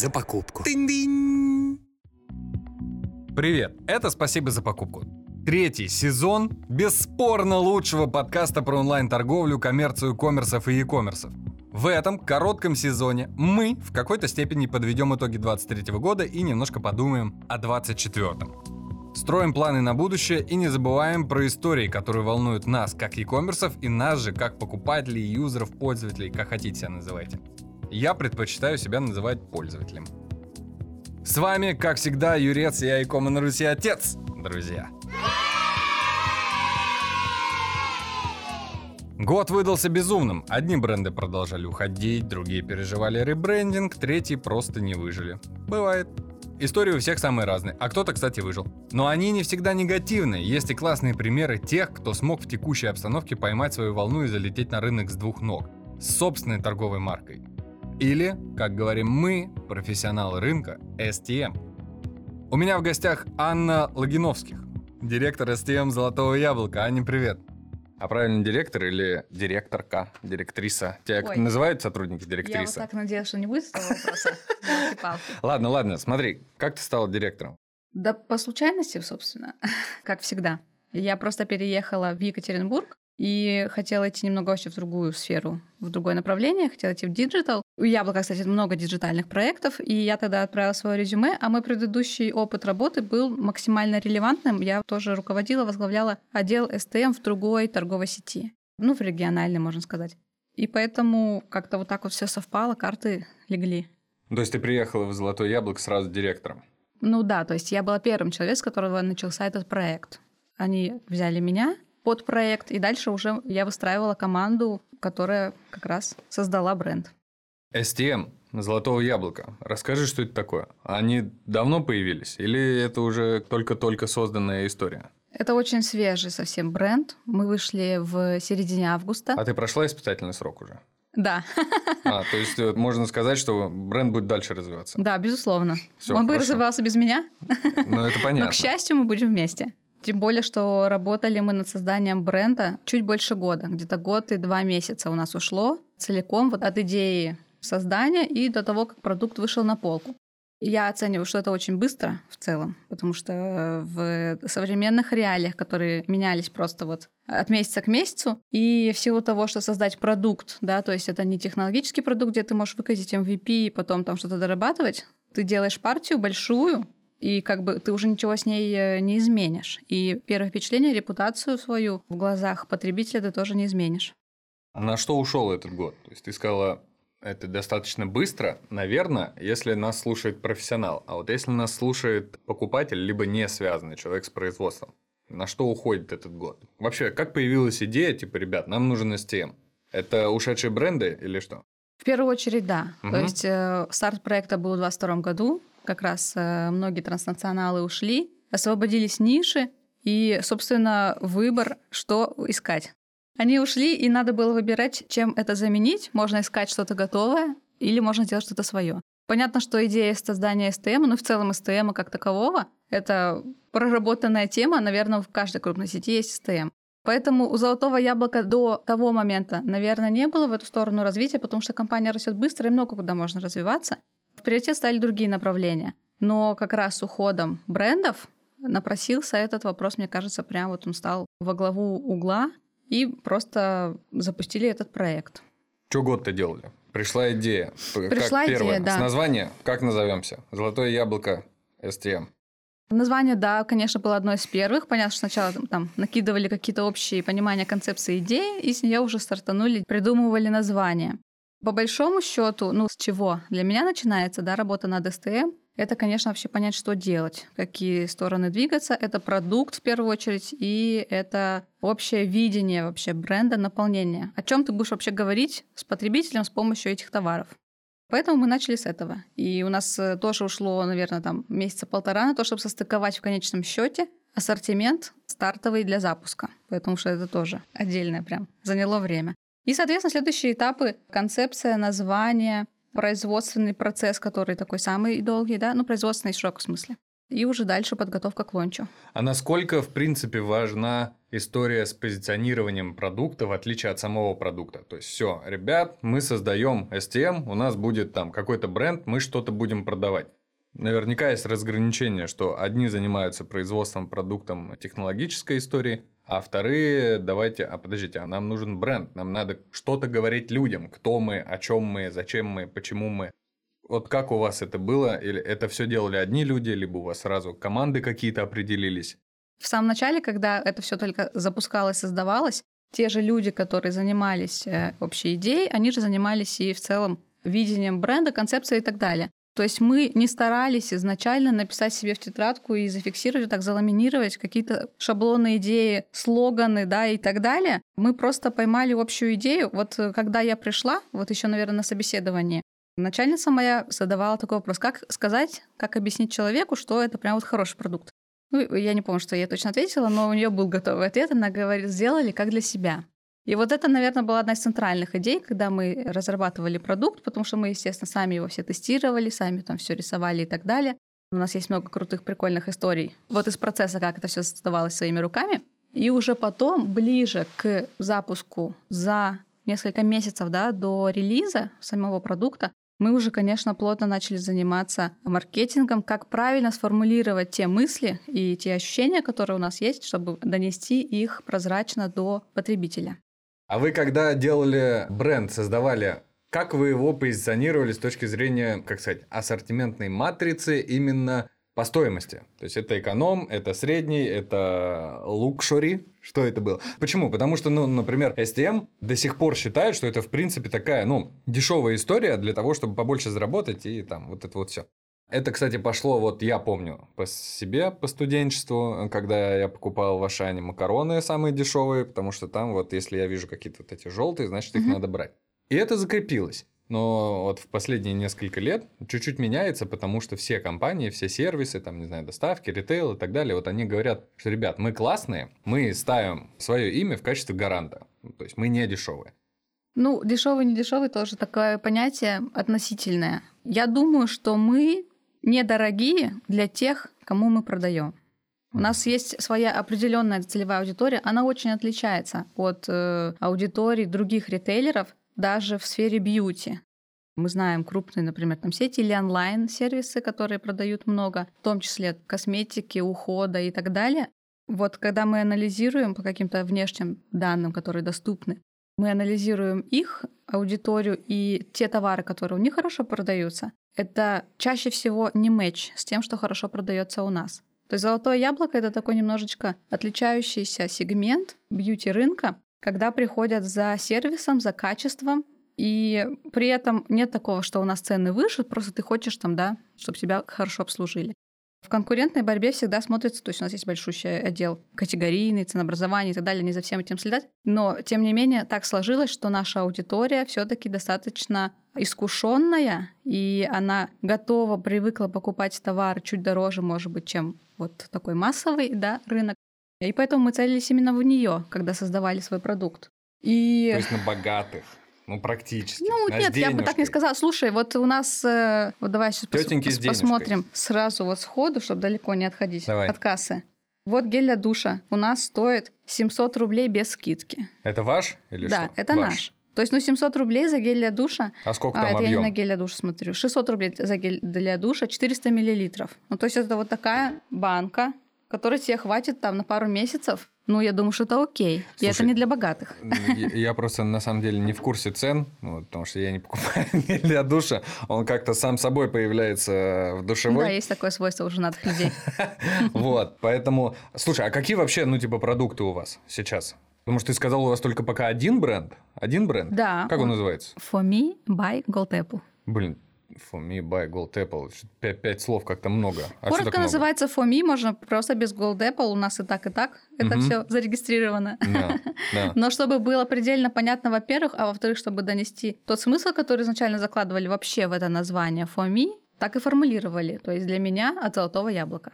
за покупку. Привет, это «Спасибо за покупку». Третий сезон бесспорно лучшего подкаста про онлайн-торговлю, коммерцию коммерсов и e-коммерсов. В этом коротком сезоне мы в какой-то степени подведем итоги 23 года и немножко подумаем о 24-м. Строим планы на будущее и не забываем про истории, которые волнуют нас как e-коммерсов и нас же как покупателей, юзеров, пользователей, как хотите себя называйте. Я предпочитаю себя называть пользователем. С вами, как всегда, Юрец, я и Кома на Руси отец, друзья. Год выдался безумным. Одни бренды продолжали уходить, другие переживали ребрендинг, третьи просто не выжили. Бывает. Истории у всех самые разные, а кто-то, кстати, выжил. Но они не всегда негативные. Есть и классные примеры тех, кто смог в текущей обстановке поймать свою волну и залететь на рынок с двух ног. С собственной торговой маркой. Или, как говорим мы, профессионалы рынка, СТМ. У меня в гостях Анна Логиновских, директор STM «Золотого яблока». Аня, привет. А правильно директор или директорка, директриса? Тебя как Ой. называют сотрудники Я вот директриса? так надеялась, что не будет этого вопроса. Ладно, ладно, смотри, как ты стала директором? Да по случайности, собственно, как всегда. Я просто переехала в Екатеринбург и хотела идти немного вообще в другую сферу, в другое направление, хотела идти в диджитал. У Яблока, кстати, много диджитальных проектов, и я тогда отправила свое резюме, а мой предыдущий опыт работы был максимально релевантным. Я тоже руководила, возглавляла отдел STM в другой торговой сети. Ну, в региональной, можно сказать. И поэтому как-то вот так вот все совпало, карты легли. То есть ты приехала в Золотое яблоко сразу директором? Ну да, то есть я была первым человеком, с которого начался этот проект. Они взяли меня под проект, и дальше уже я выстраивала команду, которая как раз создала бренд. STM, Золотого яблока. Расскажи, что это такое. Они давно появились? Или это уже только-только созданная история? Это очень свежий совсем бренд. Мы вышли в середине августа. А ты прошла испытательный срок уже? Да, А, то есть э, можно сказать, что бренд будет дальше развиваться. да, безусловно. Всё, Он бы хорошо. развивался без меня, Ну, это но, понятно. к счастью, мы будем вместе. Тем более, что работали мы над созданием бренда чуть больше года. Где-то год и два месяца у нас ушло целиком вот от идеи создания и до того, как продукт вышел на полку. Я оцениваю, что это очень быстро в целом, потому что э, в современных реалиях, которые менялись просто вот от месяца к месяцу, и в силу того, что создать продукт, да, то есть это не технологический продукт, где ты можешь выкатить MVP и потом там что-то дорабатывать, ты делаешь партию большую, и как бы ты уже ничего с ней э, не изменишь. И первое впечатление, репутацию свою в глазах потребителя ты тоже не изменишь. На что ушел этот год? То есть ты сказала, это достаточно быстро, наверное, если нас слушает профессионал. А вот если нас слушает покупатель, либо не связанный человек с производством, на что уходит этот год? Вообще, как появилась идея, типа, ребят, нам нужен STM? Это ушедшие бренды или что? В первую очередь, да. Мгм. То есть э, старт проекта был в 2022 году. Как раз э, многие транснационалы ушли, освободились ниши и, собственно, выбор, что искать. Они ушли, и надо было выбирать, чем это заменить. Можно искать что-то готовое или можно делать что-то свое. Понятно, что идея создания STM, ну в целом STM как такового, это проработанная тема, наверное, в каждой крупной сети есть STM. Поэтому у Золотого яблока до того момента, наверное, не было в эту сторону развития, потому что компания растет быстро и много куда можно развиваться. В приоритет стали другие направления. Но как раз с уходом брендов напросился этот вопрос, мне кажется, прям вот он стал во главу угла, и просто запустили этот проект. Что год-то делали? Пришла идея. Пришла как идея, первое. да. С названия, как назовемся? Золотое яблоко STM. Название, да, конечно, было одно из первых. Понятно, что сначала там, там накидывали какие-то общие понимания концепции идеи, и с нее уже стартанули, придумывали название. По большому счету, ну с чего? Для меня начинается, да, работа над STM. Это, конечно, вообще понять, что делать, какие стороны двигаться. Это продукт в первую очередь, и это общее видение вообще бренда, наполнение. О чем ты будешь вообще говорить с потребителем с помощью этих товаров? Поэтому мы начали с этого. И у нас э, тоже ушло, наверное, там месяца полтора на то, чтобы состыковать в конечном счете ассортимент стартовый для запуска. Потому что это тоже отдельное прям заняло время. И, соответственно, следующие этапы – концепция, название, производственный процесс, который такой самый долгий, да, ну, производственный в широком смысле. и уже дальше подготовка к лончу. А насколько, в принципе, важна история с позиционированием продукта в отличие от самого продукта? То есть, все, ребят, мы создаем STM, у нас будет там какой-то бренд, мы что-то будем продавать. Наверняка есть разграничение, что одни занимаются производством продуктом технологической истории, а вторые, давайте, а подождите, а нам нужен бренд, нам надо что-то говорить людям, кто мы, о чем мы, зачем мы, почему мы. Вот как у вас это было? Или это все делали одни люди, либо у вас сразу команды какие-то определились? В самом начале, когда это все только запускалось, создавалось, те же люди, которые занимались э, общей идеей, они же занимались и в целом видением бренда, концепцией и так далее. То есть мы не старались изначально написать себе в тетрадку и зафиксировать, так заламинировать какие-то шаблоны идеи, слоганы, да, и так далее. Мы просто поймали общую идею. Вот э, когда я пришла, вот еще, наверное, на собеседовании, начальница моя задавала такой вопрос, как сказать, как объяснить человеку, что это прям вот хороший продукт. Ну, я не помню, что я точно ответила, но у нее был готовый ответ. Она говорит, сделали как для себя. И вот это, наверное, была одна из центральных идей, когда мы разрабатывали продукт, потому что мы, естественно, сами его все тестировали, сами там все рисовали и так далее. У нас есть много крутых, прикольных историй. Вот из процесса, как это все создавалось своими руками. И уже потом, ближе к запуску за несколько месяцев да, до релиза самого продукта, мы уже, конечно, плотно начали заниматься маркетингом, как правильно сформулировать те мысли и те ощущения, которые у нас есть, чтобы донести их прозрачно до потребителя. А вы когда делали бренд, создавали, как вы его позиционировали с точки зрения, как сказать, ассортиментной матрицы именно по стоимости. То есть это эконом, это средний, это лукшори. Что это было? Почему? Потому что, ну, например, STM до сих пор считает, что это, в принципе, такая, ну, дешевая история для того, чтобы побольше заработать и там вот это вот все. Это, кстати, пошло, вот я помню по себе, по студенчеству, когда я покупал в Ашане макароны самые дешевые, потому что там вот, если я вижу какие-то вот эти желтые, значит, их mm-hmm. надо брать. И это закрепилось. Но вот в последние несколько лет чуть-чуть меняется, потому что все компании, все сервисы, там, не знаю, доставки, ритейл и так далее, вот они говорят, что, ребят, мы классные, мы ставим свое имя в качестве гаранта. То есть мы не дешевые. Ну, дешевый, не дешевый тоже такое понятие относительное. Я думаю, что мы недорогие для тех, кому мы продаем. У нас есть своя определенная целевая аудитория, она очень отличается от э, аудитории других ритейлеров, даже в сфере бьюти. Мы знаем крупные, например, там сети или онлайн-сервисы, которые продают много, в том числе косметики, ухода и так далее. Вот когда мы анализируем по каким-то внешним данным, которые доступны, мы анализируем их аудиторию и те товары, которые у них хорошо продаются, это чаще всего не матч с тем, что хорошо продается у нас. То есть золотое яблоко это такой немножечко отличающийся сегмент бьюти-рынка, когда приходят за сервисом, за качеством, и при этом нет такого, что у нас цены выше, просто ты хочешь там, да, чтобы тебя хорошо обслужили. В конкурентной борьбе всегда смотрится, то есть у нас есть большущий отдел категорийный, ценообразование и так далее, не за всем этим следать. Но, тем не менее, так сложилось, что наша аудитория все таки достаточно искушенная, и она готова, привыкла покупать товар чуть дороже, может быть, чем вот такой массовый да, рынок. И поэтому мы целились именно в нее, когда создавали свой продукт. И... То есть на богатых. Ну, практически. Ну, нет, я бы так не сказала. Слушай, вот у нас... Э, вот давай сейчас пос- посмотрим сразу вот сходу, чтобы далеко не отходить давай. от кассы. Вот гель для душа у нас стоит 700 рублей без скидки. Это ваш или да, что? Да, это ваш. наш. То есть, ну, 700 рублей за гель для душа. А сколько а, там это объем? я не на гель для душа смотрю. 600 рублей за гель для душа, 400 миллилитров. Ну, то есть, это вот такая банка, которая тебе хватит там на пару месяцев. Ну, я думаю, что это окей. Слушай, и это не для богатых. Я просто на самом деле не в курсе цен, ну, потому что я не покупаю для душа. Он как-то сам собой появляется в душевой. Да, есть такое свойство у женатых людей. Вот, поэтому... Слушай, а какие вообще, ну, типа, продукты у вас сейчас? Потому что ты сказал, у вас только пока один бренд? Один бренд? Да. Как он, он называется? For me by Gold Apple. Блин, For me by Gold Apple. Пять, пять слов как-то много. А Коротко называется For me, можно просто без Gold Apple. У нас и так, и так. Это угу. все зарегистрировано. Да, да. Но чтобы было предельно понятно, во-первых, а во-вторых, чтобы донести тот смысл, который изначально закладывали вообще в это название For me, так и формулировали. То есть для меня от золотого яблока.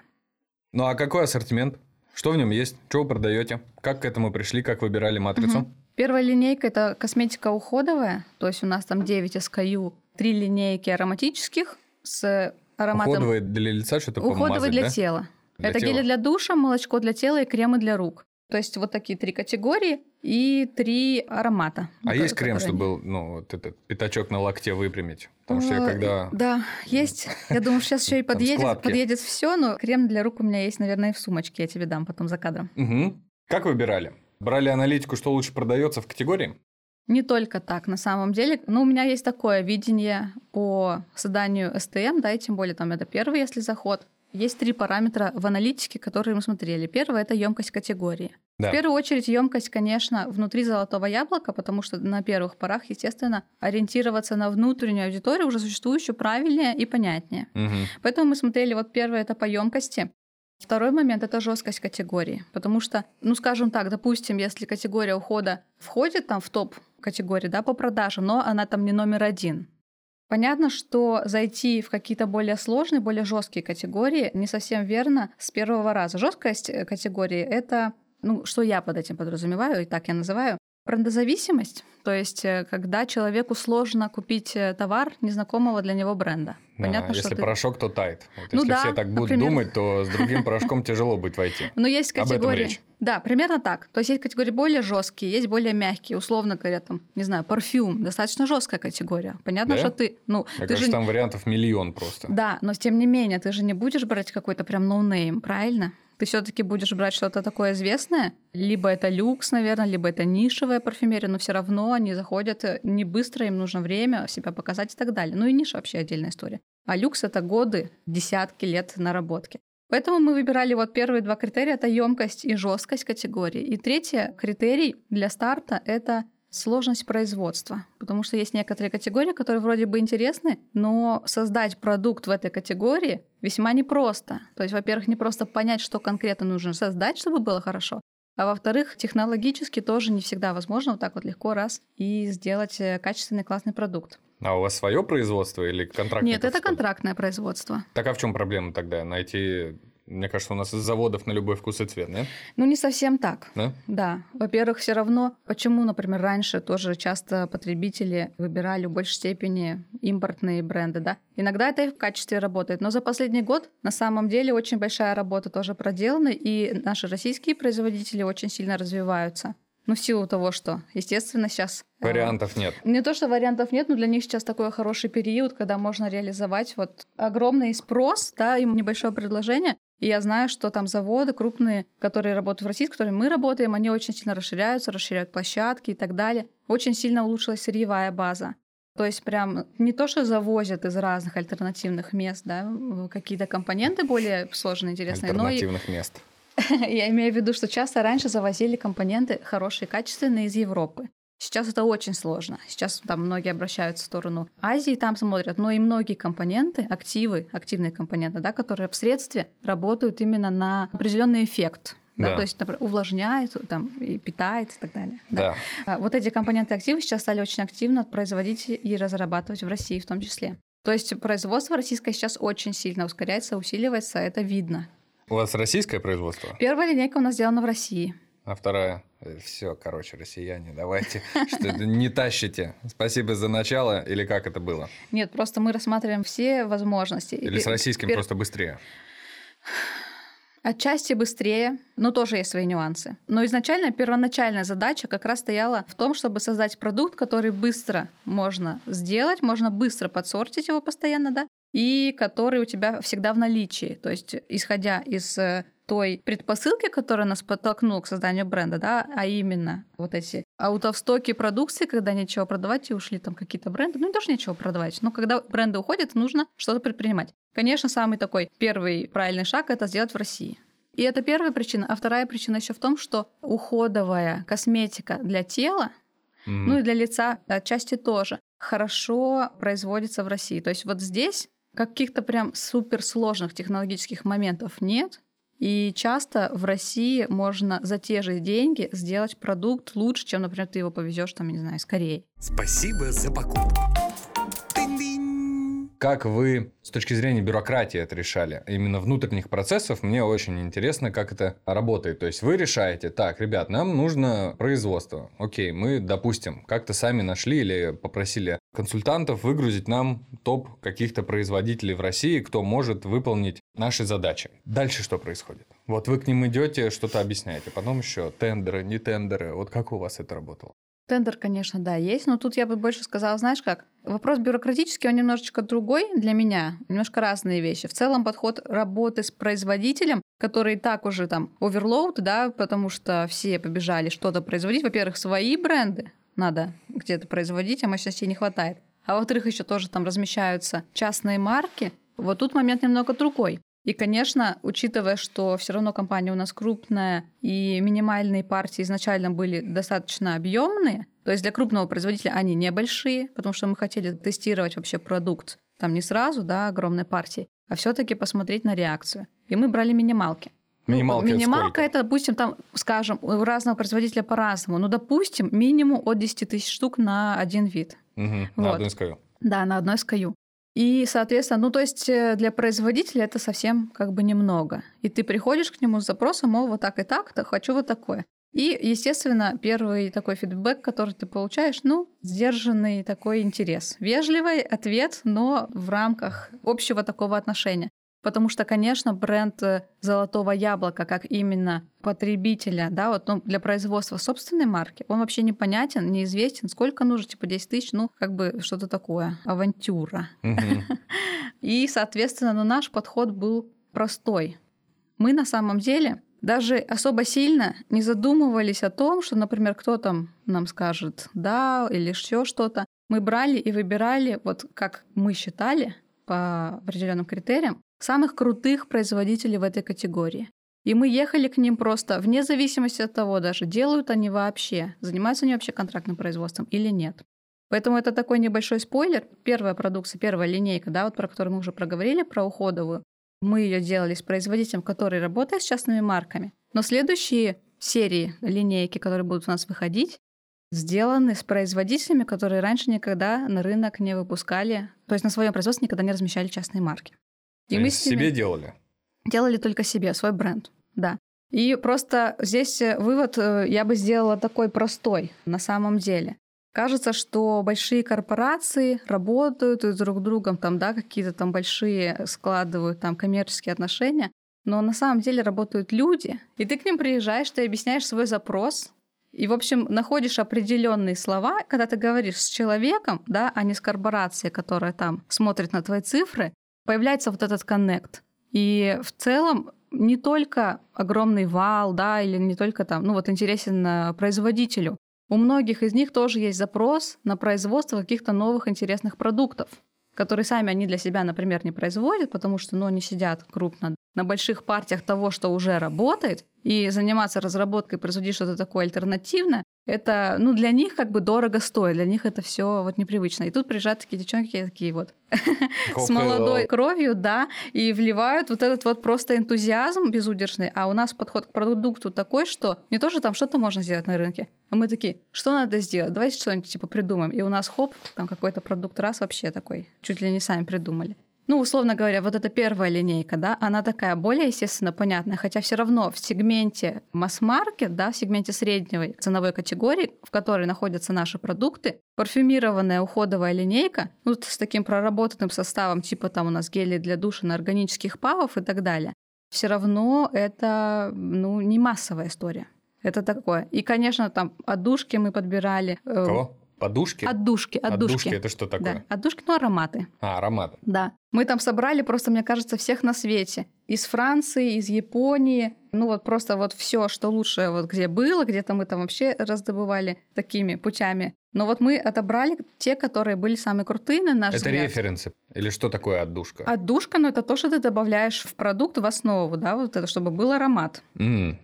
Ну а какой ассортимент? Что в нем есть? Что вы продаете? Как к этому пришли? Как выбирали матрицу? Угу. Первая линейка это косметика уходовая, то есть у нас там 9 SKU три линейки ароматических с ароматом. Уходовое для лица что-то Уходовое помазать, для да? тела. Для это тела. гели для душа, молочко для тела и кремы для рук. То есть вот такие три категории и три аромата. А ну, есть крем, чтобы был, ну, вот этот пятачок на локте выпрямить? Потому что я Э, когда... Да, есть. Я думаю, сейчас еще и подъедет, подъедет все, но крем для рук у меня есть, наверное, и в сумочке. Я тебе дам потом за кадром. Мгм. Как выбирали? Брали аналитику, что лучше продается в категории? Не только так, на самом деле. Но у меня есть такое видение по созданию STM, да, и тем более там это первый, если заход. Есть три параметра в аналитике, которые мы смотрели. Первое это емкость категории. Да. В первую очередь емкость, конечно, внутри золотого яблока, потому что на первых порах, естественно, ориентироваться на внутреннюю аудиторию уже существующую правильнее и понятнее. Мгм. Поэтому мы смотрели вот первое это по емкости. Второй момент это жесткость категории, потому что, ну, скажем так, допустим, если категория ухода входит там в топ категории, да, по продажам, но она там не номер один. Понятно, что зайти в какие-то более сложные, более жесткие категории не совсем верно с первого раза. Жесткость э, категории это, ну, что я под этим подразумеваю, и так я называю, брендозависимость, то есть э, когда человеку сложно купить э, товар незнакомого для него бренда. Да, Понятно, если что ты- порошок, то тайт. Вот Ну если да, все так будут например. думать, то с другим порошком тяжело будет войти. Но есть категории. Да, примерно так. То есть есть категории более жесткие, есть более мягкие. Условно говоря, там, не знаю, парфюм, достаточно жесткая категория. Понятно, Да? что ты, ну, Мне ты кажется, же... там вариантов миллион просто. Да, но тем не менее, ты же не будешь брать какой-то прям no-name, правильно? Ты все-таки будешь брать что-то такое известное, либо это люкс, наверное, либо это нишевая парфюмерия, но все равно они заходят э, не быстро, им нужно время себя показать и так далее. Ну и ниша вообще отдельная история. А люкс это годы, десятки лет наработки. Поэтому мы выбирали вот первые два критерия это емкость и жесткость категории. И третий критерий для старта это сложность производства, потому что есть некоторые категории, которые вроде бы интересны, но создать продукт в этой категории весьма непросто. То есть, во-первых, не просто понять, что конкретно нужно создать, чтобы было хорошо, а во-вторых, технологически тоже не всегда возможно вот так вот легко раз и сделать э, качественный классный продукт. А у вас свое производство или контракт? Нет, это контрактное производство. Так а в чем проблема тогда? Найти, мне кажется, у нас из заводов на любой вкус и цвет, нет? Ну, не совсем так. Да? Да, во-первых, все равно, почему, например, раньше тоже часто потребители выбирали в большей степени импортные бренды, да? Иногда это и в качестве работает, но за последний год на самом деле очень большая работа тоже проделана, и наши российские производители очень сильно развиваются. Ну, в силу того, что, естественно, сейчас... э, Вариантов нет. не то, что вариантов нет, но для них сейчас такой хороший период, когда можно реализовать вот огромный спрос, да, им небольшое предложение. И я знаю, что там заводы крупные, которые работают в России, с которыми мы работаем, они очень сильно расширяются, расширяют площадки и так далее. Очень сильно улучшилась сырьевая база. То есть прям не то, что завозят из разных альтернативных мест, да, какие-то компоненты более сложные, интересные, но и Альтернативных мест. я имею в виду, что часто раньше завозили компоненты хорошие, качественные из Европы. Сейчас это очень сложно. Сейчас там многие обращаются в сторону Азии, там смотрят, но и многие компоненты, активы, активные компоненты, да, которые в средстве работают именно на определенный эффект. Да, Да. то есть, например, увлажняет, там, и питает и так далее. Да. А Вот эти компоненты активы сейчас стали очень активно производить и разрабатывать в России в том числе. То есть производство российское сейчас очень сильно ускоряется, усиливается, это видно. У вас российское производство? Первая линейка у нас сделана в России. А вторая? Все, короче, россияне, давайте. Что это не тащите. Спасибо за начало. Или как это было? Нет, просто мы рассматриваем все возможности. Или с российским просто быстрее? Отчасти быстрее, но тоже есть свои нюансы. Но изначально первоначальная задача как раз стояла в том, чтобы создать продукт, который быстро можно сделать, можно быстро подсортить его постоянно, да, и который у тебя всегда в наличии. То есть, исходя из э, той предпосылки, которая нас подтолкнула к созданию бренда, да, а именно вот эти аутовстоки продукции, когда нечего продавать, и ушли там какие-то бренды, ну, тоже нечего продавать, но когда бренды уходят, нужно что-то предпринимать. Конечно, самый такой первый правильный шаг — это сделать в России. И это первая причина. А вторая причина еще в том, что уходовая косметика для тела, М. ну и для лица отчасти тоже, хорошо производится в России. То есть вот здесь каких-то прям суперсложных технологических моментов нет. И часто в России можно за те же деньги сделать продукт лучше, чем, например, ты его повезешь там, не знаю, из Кореи. Спасибо за покупку. Как вы с точки зрения бюрократии это решали? Именно внутренних процессов мне очень интересно, как это работает. То есть вы решаете, так, ребят, нам нужно производство. Окей, мы, допустим, как-то сами нашли или попросили консультантов выгрузить нам топ каких-то производителей в России, кто может выполнить наши задачи. Дальше что происходит? Вот вы к ним идете, что-то объясняете, потом еще тендеры, не тендеры. Вот как у вас это работало? Тендер, конечно, да, есть, но тут я бы больше сказала, знаешь как, вопрос бюрократический, он немножечко другой для меня, немножко разные вещи. В целом подход работы с производителем, который и так уже там оверлоуд, да, потому что все побежали что-то производить. Во-первых, свои бренды надо где-то производить, а мощностей не хватает. А во-вторых, еще тоже там размещаются частные марки. Вот тут момент немного другой. И, конечно, учитывая, что все равно компания у нас крупная, и минимальные партии изначально были достаточно объемные, то есть для крупного производителя они небольшие, потому что мы хотели тестировать вообще продукт там не сразу, да, огромной партии, а все-таки посмотреть на реакцию. И мы брали минималки. Минималка, ну, минималка это, допустим, там, скажем, у разного производителя по-разному. Ну, допустим, минимум от 10 тысяч штук на один вид. Угу, вот. На одну SKU. Да, на одной SKU. И, соответственно, ну то есть э, для производителя это совсем как бы немного. И ты приходишь к нему с запросом, мол, вот так и так, то хочу вот такое. И, естественно, первый такой фидбэк, который ты получаешь, ну, сдержанный такой интерес. Вежливый ответ, но в рамках общего такого отношения. Потому что, конечно, бренд э, золотого яблока, как именно потребителя, да, вот ну, для производства собственной марки, он вообще непонятен, неизвестен. Сколько нужно, типа 10 тысяч, ну, как бы что-то такое, авантюра. И, соответственно, ну, наш подход был простой. Мы на самом деле даже особо сильно не задумывались о том, что, например, кто там нам скажет «да» или еще что-то. Мы брали и выбирали, вот как мы считали, по определенным критериям, самых крутых производителей в этой категории. И мы ехали к ним просто вне зависимости от того даже, делают они вообще, занимаются они вообще контрактным производством или нет. Поэтому это такой небольшой спойлер. Первая продукция, первая линейка, да, вот про которую мы уже проговорили, про уходовую, мы ее делали с производителем, который работает с частными марками. Но следующие серии линейки, которые будут у нас выходить, сделаны с производителями, которые раньше никогда на рынок не выпускали, то есть на своем производстве никогда не размещали частные марки. И мы себе делали? Делали только себе, свой бренд, да. И просто здесь э, вывод э, я бы сделала такой простой на самом деле. Кажется, что большие корпорации работают и друг с другом там, да, какие-то там большие складывают там коммерческие отношения, но на самом деле работают люди, и ты к ним приезжаешь, ты объясняешь свой запрос, и, в общем, находишь определенные слова, когда ты говоришь с человеком, да, а не с корпорацией, которая там смотрит на твои цифры, появляется вот этот коннект. И в целом не только огромный вал, да, или не только там, ну вот интересен э, производителю. У многих из них тоже есть запрос на производство каких-то новых интересных продуктов, которые сами они для себя, например, не производят, потому что, ну, они сидят крупно на больших партиях того, что уже работает, и заниматься разработкой, производить что-то такое альтернативное, это, ну, для них как бы дорого стоит, для них это все вот непривычно. И тут приезжают такие девчонки такие вот с молодой кровью, да, и вливают вот этот вот просто энтузиазм безудержный, а у нас подход к продукту такой, что не то, что там что-то можно сделать на рынке, а мы такие, что надо сделать, давайте что-нибудь типа придумаем. И у нас хоп, там какой-то продукт раз вообще такой, чуть ли не сами придумали. Ну, условно говоря, вот эта первая линейка, да, она такая более, естественно, понятная, хотя все равно в сегменте масс-маркет, да, в сегменте средней ценовой категории, в которой находятся наши продукты, парфюмированная уходовая линейка, ну, с таким проработанным составом, типа там у нас гели для душа на органических павов и так далее, все равно это, ну, не массовая история. Это такое. И, конечно, там отдушки мы подбирали. Э, Кого? Подушки? Отдушки, отдушки. Отдушки это что такое? Да, отдушки, ну ароматы. А, ароматы. Да. Мы там собрали просто, мне кажется, всех на свете. Из Франции, из Японии. Ну вот просто вот все, что лучше вот где было, где-то мы там вообще раздобывали такими путями. Но вот мы отобрали те, которые были самые крутые, на наш это взгляд. Это референсы? Или что такое отдушка? Отдушка, ну это то, что ты добавляешь в продукт, в основу, да, вот это, чтобы был аромат. Mm,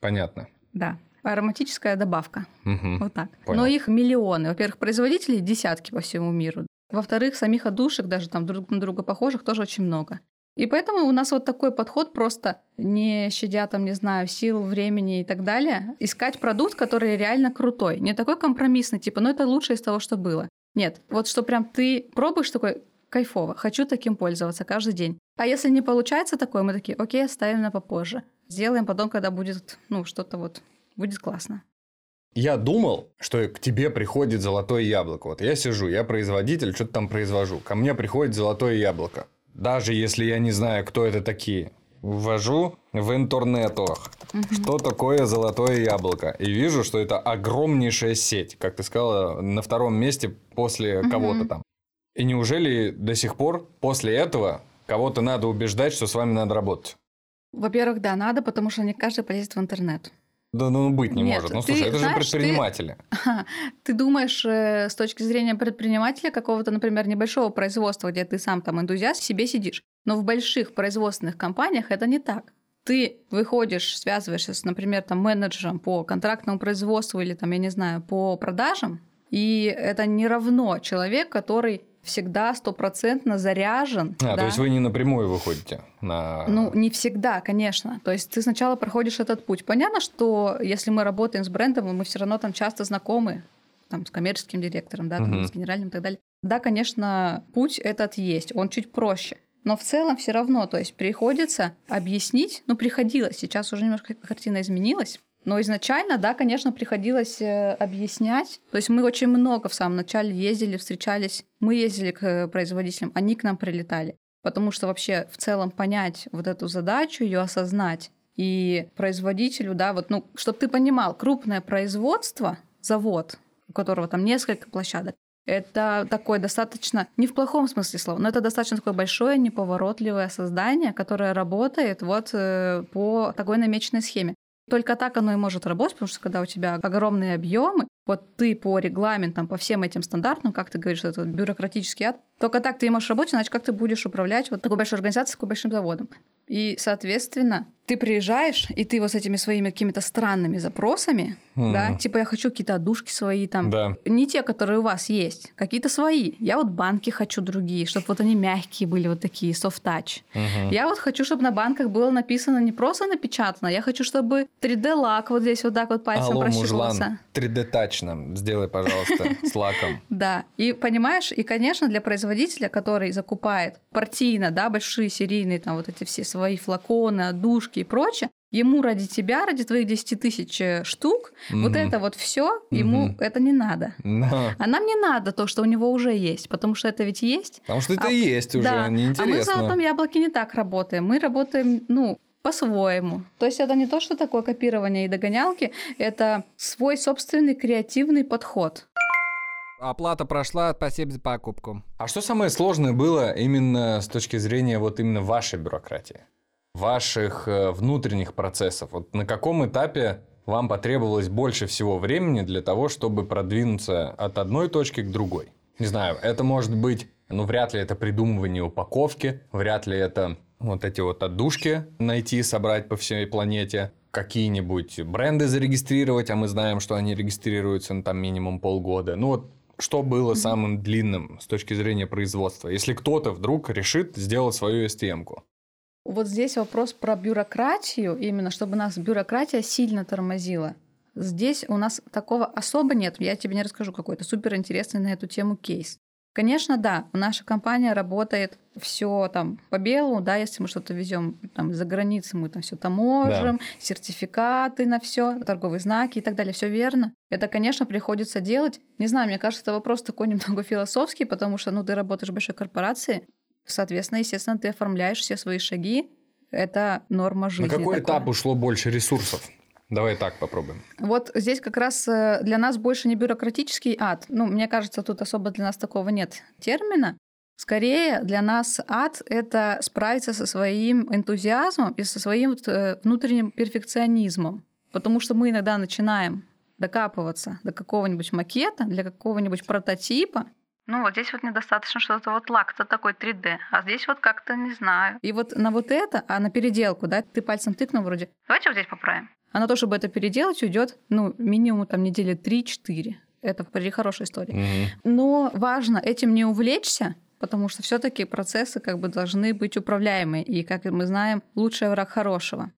понятно. Да ароматическая добавка. Угу. Вот так. Понял. Но их миллионы. Во-первых, производителей десятки по всему миру. Во-вторых, самих отдушек, даже там друг на друга похожих, тоже очень много. И поэтому у нас вот такой подход просто, не щадя там, не знаю, сил, времени и так далее, искать продукт, который реально крутой. Не такой компромиссный, типа, ну это лучшее из того, что было. Нет, вот что прям ты пробуешь такой, кайфово, хочу таким пользоваться каждый день. А если не получается такое, мы такие, окей, оставим на попозже. Сделаем потом, когда будет, ну, что-то вот, будет классно. Я думал, что к тебе приходит золотое яблоко. Вот я сижу, я производитель, что-то там произвожу. Ко мне приходит золотое яблоко. Даже если я не знаю, кто это такие. Ввожу в интернетах, угу. что такое золотое яблоко. И вижу, что это огромнейшая сеть, как ты сказала, на втором месте после угу. кого-то там. И неужели до сих пор после этого кого-то надо убеждать, что с вами надо работать? Во-первых, да, надо, потому что не каждый полезет в интернет. Да ну быть не Нет, может. Ну слушай, это знаешь, же предприниматели. Ты, ты думаешь э, с точки зрения предпринимателя какого-то, например, небольшого производства, где ты сам там энтузиаст, себе сидишь. Но в больших производственных компаниях это не так. Ты выходишь, связываешься с, например, там менеджером по контрактному производству или там, я не знаю, по продажам, и это не равно человек, который всегда стопроцентно заряжен. А, да? то есть вы не напрямую выходите на... Ну, не всегда, конечно. То есть ты сначала проходишь этот путь. Понятно, что если мы работаем с брендом, мы все равно там часто знакомы там, с коммерческим директором, да, там, угу. с генеральным и так далее. Да, конечно, путь этот есть, он чуть проще. Но в целом все равно, то есть приходится объяснить, ну, приходилось, сейчас уже немножко картина изменилась, но изначально, да, конечно, приходилось э, объяснять. То есть мы очень много в самом начале ездили, встречались. Мы ездили к э, производителям, они к нам прилетали. Потому что вообще в целом понять вот эту задачу, ее осознать и производителю, да, вот, ну, чтобы ты понимал, крупное производство, завод, у которого там несколько площадок, это такое достаточно, не в плохом смысле слова, но это достаточно такое большое, неповоротливое создание, которое работает вот э, по такой намеченной схеме. Только так оно и может работать, потому что когда у тебя огромные объемы, вот ты по регламентам, по всем этим стандартам, как ты говоришь, это бюрократический ад, только так ты можешь работать, иначе как ты будешь управлять вот такой большой организацией, такой большим заводом. И, соответственно, ты приезжаешь, и ты вот с этими своими какими-то странными запросами, mm. да, типа я хочу какие-то одушки свои там, да. не те, которые у вас есть, какие-то свои. Я вот банки хочу другие, чтобы вот они мягкие были, вот такие, soft touch. Mm-hmm. Я вот хочу, чтобы на банках было написано не просто напечатано, я хочу, чтобы 3D-лак вот здесь вот так вот пальцем Алло, прощупался. 3D-тач нам сделай, пожалуйста, с лаком. Да, и понимаешь, и, конечно, для производителя, который закупает партийно, да, большие серийные там вот эти все свои флаконы, одушки и прочее, ему ради тебя, ради твоих 10 тысяч э, штук, mm-hmm. вот это вот все ему mm-hmm. это не надо. No. А нам не надо то, что у него уже есть, потому что это ведь есть. Потому что это а, есть уже, да. неинтересно. А мы в золотом яблоке не так работаем. Мы работаем, ну, по-своему. То есть это не то, что такое копирование и догонялки, это свой собственный креативный подход. Оплата прошла, спасибо за покупку. А что самое сложное было именно с точки зрения вот именно вашей бюрократии? Ваших э, внутренних процессов? Вот на каком этапе вам потребовалось больше всего времени для того, чтобы продвинуться от одной точки к другой? Не знаю, это может быть, ну вряд ли это придумывание упаковки, вряд ли это вот эти вот отдушки найти, собрать по всей планете, какие-нибудь бренды зарегистрировать, а мы знаем, что они регистрируются на там минимум полгода. Ну вот что было самым длинным с точки зрения производства, если кто-то вдруг решит сделать свою STM-ку? Вот здесь вопрос про бюрократию, именно чтобы нас бюрократия сильно тормозила. Здесь у нас такого особо нет. Я тебе не расскажу какой-то супер интересный на эту тему кейс. Конечно, да, наша компания работает все там по белому, да, если мы что-то везем там за границей, мы там все таможим, да. сертификаты на все, торговые знаки и так далее, все верно. Это, конечно, приходится делать. Не знаю, мне кажется, это вопрос такой немного философский, потому что, ну, ты работаешь в большой корпорации, соответственно, естественно, ты оформляешь все свои шаги. Это норма жизни. На какой такое. этап ушло больше ресурсов? Давай так попробуем. Вот здесь как раз э, для нас больше не бюрократический ад. Ну, мне кажется, тут особо для нас такого нет термина. Скорее, для нас ад — это справиться со своим энтузиазмом и со своим э, внутренним перфекционизмом. Потому что мы иногда начинаем докапываться до какого-нибудь макета, для какого-нибудь прототипа, ну, вот здесь вот недостаточно что-то вот лак-то такой 3D, а здесь вот как-то не знаю. И вот на вот это, а на переделку, да, ты пальцем тыкнул вроде. Давайте вот здесь поправим. А на то, чтобы это переделать, уйдет, ну, минимум там недели 3-4. Это вроде хорошая история. Угу. Но важно этим не увлечься, потому что все-таки процессы как бы должны быть управляемы. И, как мы знаем, лучший враг хорошего.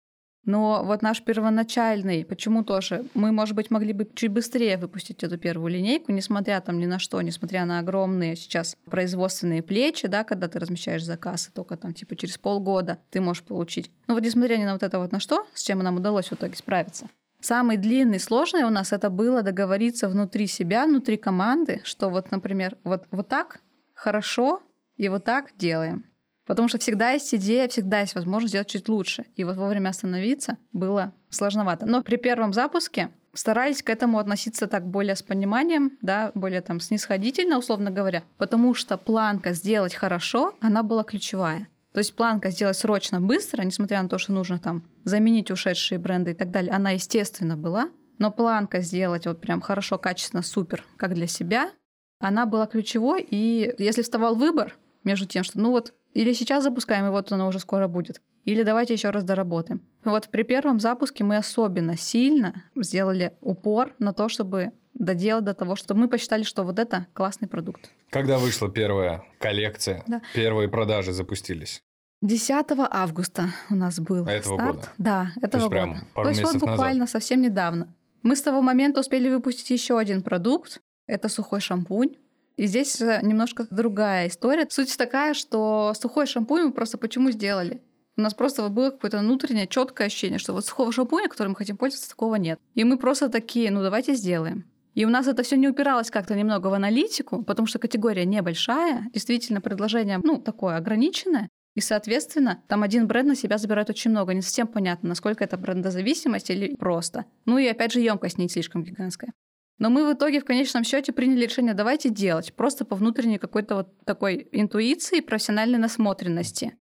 Но вот наш первоначальный, почему тоже, мы, может быть, могли бы чуть быстрее выпустить эту первую линейку, несмотря там ни на что, несмотря на огромные сейчас производственные плечи, да, когда ты размещаешь заказ, и только там типа через полгода ты можешь получить. Ну вот несмотря ни на вот это вот на что, с чем нам удалось в итоге справиться. Самый длинный, сложный у нас это было договориться внутри себя, внутри команды, что вот, например, вот, вот так хорошо и вот так делаем. Потому что всегда есть идея, всегда есть возможность сделать чуть лучше. И вот вовремя остановиться было сложновато. Но при первом запуске старались к этому относиться так более с пониманием, да, более там снисходительно, условно говоря, потому что планка сделать хорошо, она была ключевая. То есть планка сделать срочно, быстро, несмотря на то, что нужно там заменить ушедшие бренды и так далее, она, естественно, была. Но планка сделать вот прям хорошо, качественно, супер, как для себя, она была ключевой. И если вставал выбор между тем, что ну вот или сейчас запускаем, и вот оно уже скоро будет. Или давайте еще раз доработаем. Вот при первом запуске мы особенно сильно сделали упор на то, чтобы доделать до того, что мы посчитали, что вот это классный продукт. Когда вышла первая коллекция, да. первые продажи запустились? 10 августа у нас был этого старт. года? Да, этого то есть года. то есть вот буквально назад. совсем недавно. Мы с того момента успели выпустить еще один продукт. Это сухой шампунь. И здесь немножко другая история. Суть такая, что сухой шампунь мы просто почему сделали? У нас просто было какое-то внутреннее четкое ощущение, что вот сухого шампуня, которым мы хотим пользоваться, такого нет. И мы просто такие, ну давайте сделаем. И у нас это все не упиралось как-то немного в аналитику, потому что категория небольшая, действительно предложение, ну, такое ограниченное, и, соответственно, там один бренд на себя забирает очень много. Не совсем понятно, насколько это брендозависимость или просто. Ну и опять же, емкость не слишком гигантская. Но мы в итоге в конечном счете приняли решение, давайте делать, просто по внутренней какой-то вот такой интуиции, профессиональной насмотренности.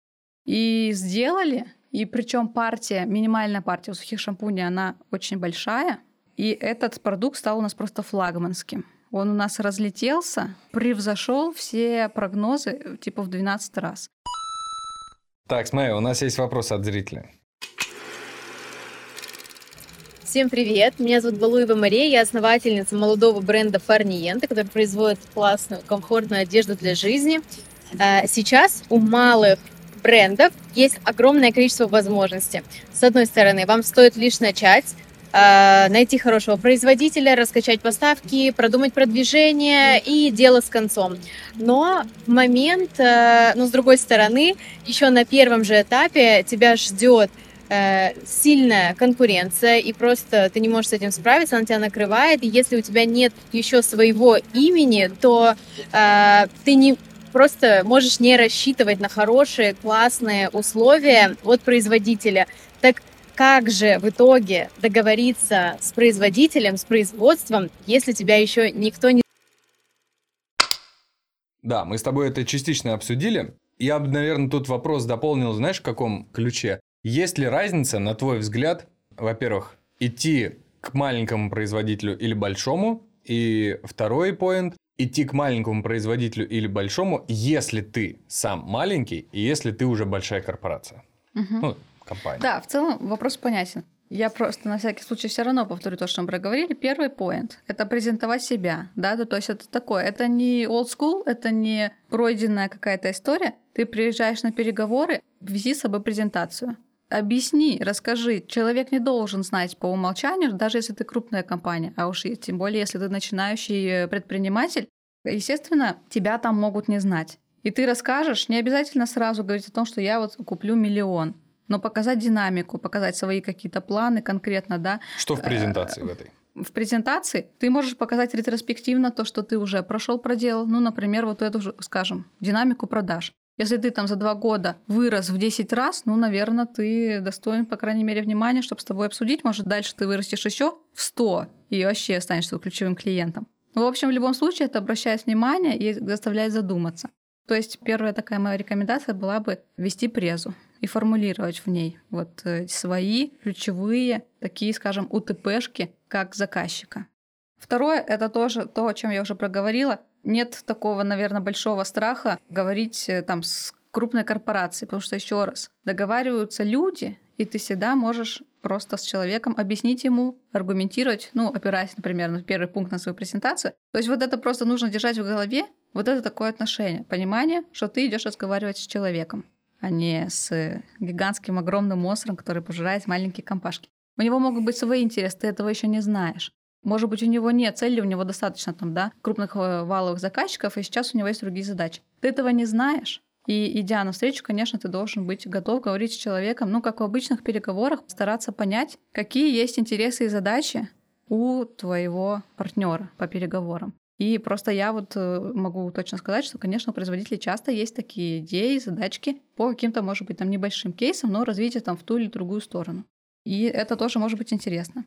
И сделали, и причем партия, минимальная партия у сухих шампуней, она очень большая, и этот продукт стал у нас просто флагманским. Он у нас разлетелся, превзошел все прогнозы типа в 12 раз. Так, смотри, у нас есть вопрос от зрителя. Всем привет! Меня зовут Балуева Мария, я основательница молодого бренда Farniente, который производит классную, комфортную одежду для жизни. А, сейчас у малых брендов есть огромное количество возможностей. С одной стороны, вам стоит лишь начать, а, найти хорошего производителя, раскачать поставки, продумать продвижение и дело с концом. Но момент, ну, с другой стороны, еще на первом же этапе тебя ждет сильная конкуренция, и просто ты не можешь с этим справиться, она тебя накрывает, и если у тебя нет еще своего имени, то э, ты не просто можешь не рассчитывать на хорошие, классные условия от производителя. Так как же в итоге договориться с производителем, с производством, если тебя еще никто не... Да, мы с тобой это частично обсудили. Я бы, наверное, тут вопрос дополнил, знаешь, в каком ключе? Есть ли разница, на твой взгляд, во-первых, идти к маленькому производителю или большому, и второй поинт, идти к маленькому производителю или большому, если ты сам маленький и если ты уже большая корпорация. Угу. Ну, компания. Да, в целом вопрос понятен. Я просто на всякий случай все равно повторю то, что мы проговорили. Первый поинт – это презентовать себя, да, то есть это такое, это не old school, это не пройденная какая-то история. Ты приезжаешь на переговоры, вези с собой презентацию объясни, расскажи. Человек не должен знать по умолчанию, даже если ты крупная компания, а уж тем более, если ты начинающий э, предприниматель, естественно, тебя там могут не знать. И ты расскажешь, не обязательно сразу говорить о том, что я вот куплю миллион, но показать динамику, показать свои какие-то планы конкретно, да. Что в э, презентации в этой? В презентации ты можешь показать ретроспективно то, что ты уже прошел, проделал. Ну, например, вот эту же, скажем, динамику продаж. Если ты там за два года вырос в 10 раз, ну, наверное, ты достоин, по крайней мере, внимания, чтобы с тобой обсудить. Может, дальше ты вырастешь еще в 100 и вообще станешь ключевым клиентом. Ну, в общем, в любом случае, это обращает внимание и заставляет задуматься. То есть первая такая моя рекомендация была бы вести презу и формулировать в ней вот э, свои ключевые такие, скажем, УТПшки как заказчика. Второе — это тоже то, о чем я уже проговорила — нет такого, наверное, большого страха говорить э, там с крупной корпорацией, потому что еще раз договариваются люди, и ты всегда можешь просто с человеком объяснить ему, аргументировать, ну, опираясь, например, на первый пункт на свою презентацию. То есть вот это просто нужно держать в голове, вот это такое отношение, понимание, что ты идешь разговаривать с человеком. а не с гигантским огромным монстром, который пожирает маленькие компашки. У него могут быть свои интересы, ты этого еще не знаешь. Может быть, у него нет цели, у него достаточно там, да, крупных э, валовых заказчиков, и сейчас у него есть другие задачи. Ты этого не знаешь, и идя навстречу, конечно, ты должен быть готов говорить с человеком, ну, как в обычных переговорах, стараться понять, какие есть интересы и задачи у твоего партнера по переговорам. И просто я вот э, могу точно сказать, что, конечно, у производителей часто есть такие идеи, задачки по каким-то, может быть, там небольшим кейсам, но развитие там в ту или другую сторону. И это тоже может быть интересно.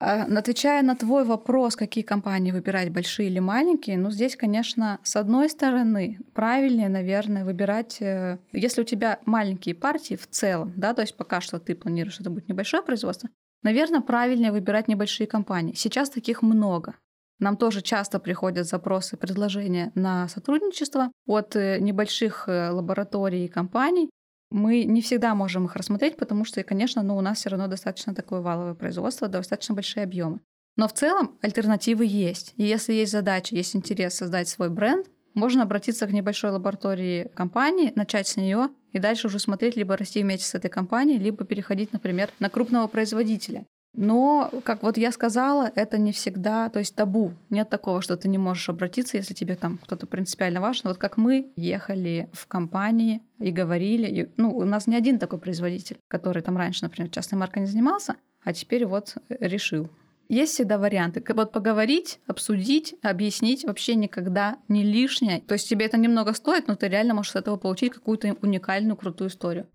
А, отвечая на твой вопрос, какие компании выбирать, большие или маленькие, ну здесь, конечно, с одной стороны, правильнее, наверное, выбирать, э, если у тебя маленькие партии в целом, да, то есть пока что ты планируешь, это будет небольшое производство, наверное, правильнее выбирать небольшие компании. Сейчас таких много. Нам тоже часто приходят запросы, предложения на сотрудничество от э, небольших э, лабораторий и компаний, мы не всегда можем их рассмотреть, потому что, конечно, ну, у нас все равно достаточно такое валовое производство, достаточно большие объемы. Но в целом альтернативы есть. И если есть задача, есть интерес создать свой бренд, можно обратиться к небольшой лаборатории компании, начать с нее и дальше уже смотреть, либо расти вместе с этой компанией, либо переходить, например, на крупного производителя. Но, как вот я сказала, это не всегда, то есть табу. Нет такого, что ты не можешь обратиться, если тебе там кто-то принципиально важен. Вот как мы ехали в компании и говорили, и, ну, у нас не один такой производитель, который там раньше, например, частной маркой не занимался, а теперь вот решил. Есть всегда варианты. Вот поговорить, обсудить, объяснить вообще никогда не лишнее. То есть тебе это немного стоит, но ты реально можешь с этого получить какую-то уникальную, крутую историю.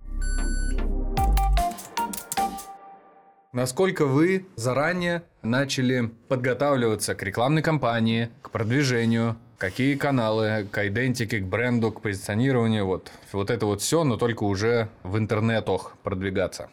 Насколько вы заранее начали подготавливаться к рекламной кампании, к продвижению, какие каналы, к идентике, к бренду, к позиционированию, вот, вот это вот все, но только уже в интернетах продвигаться?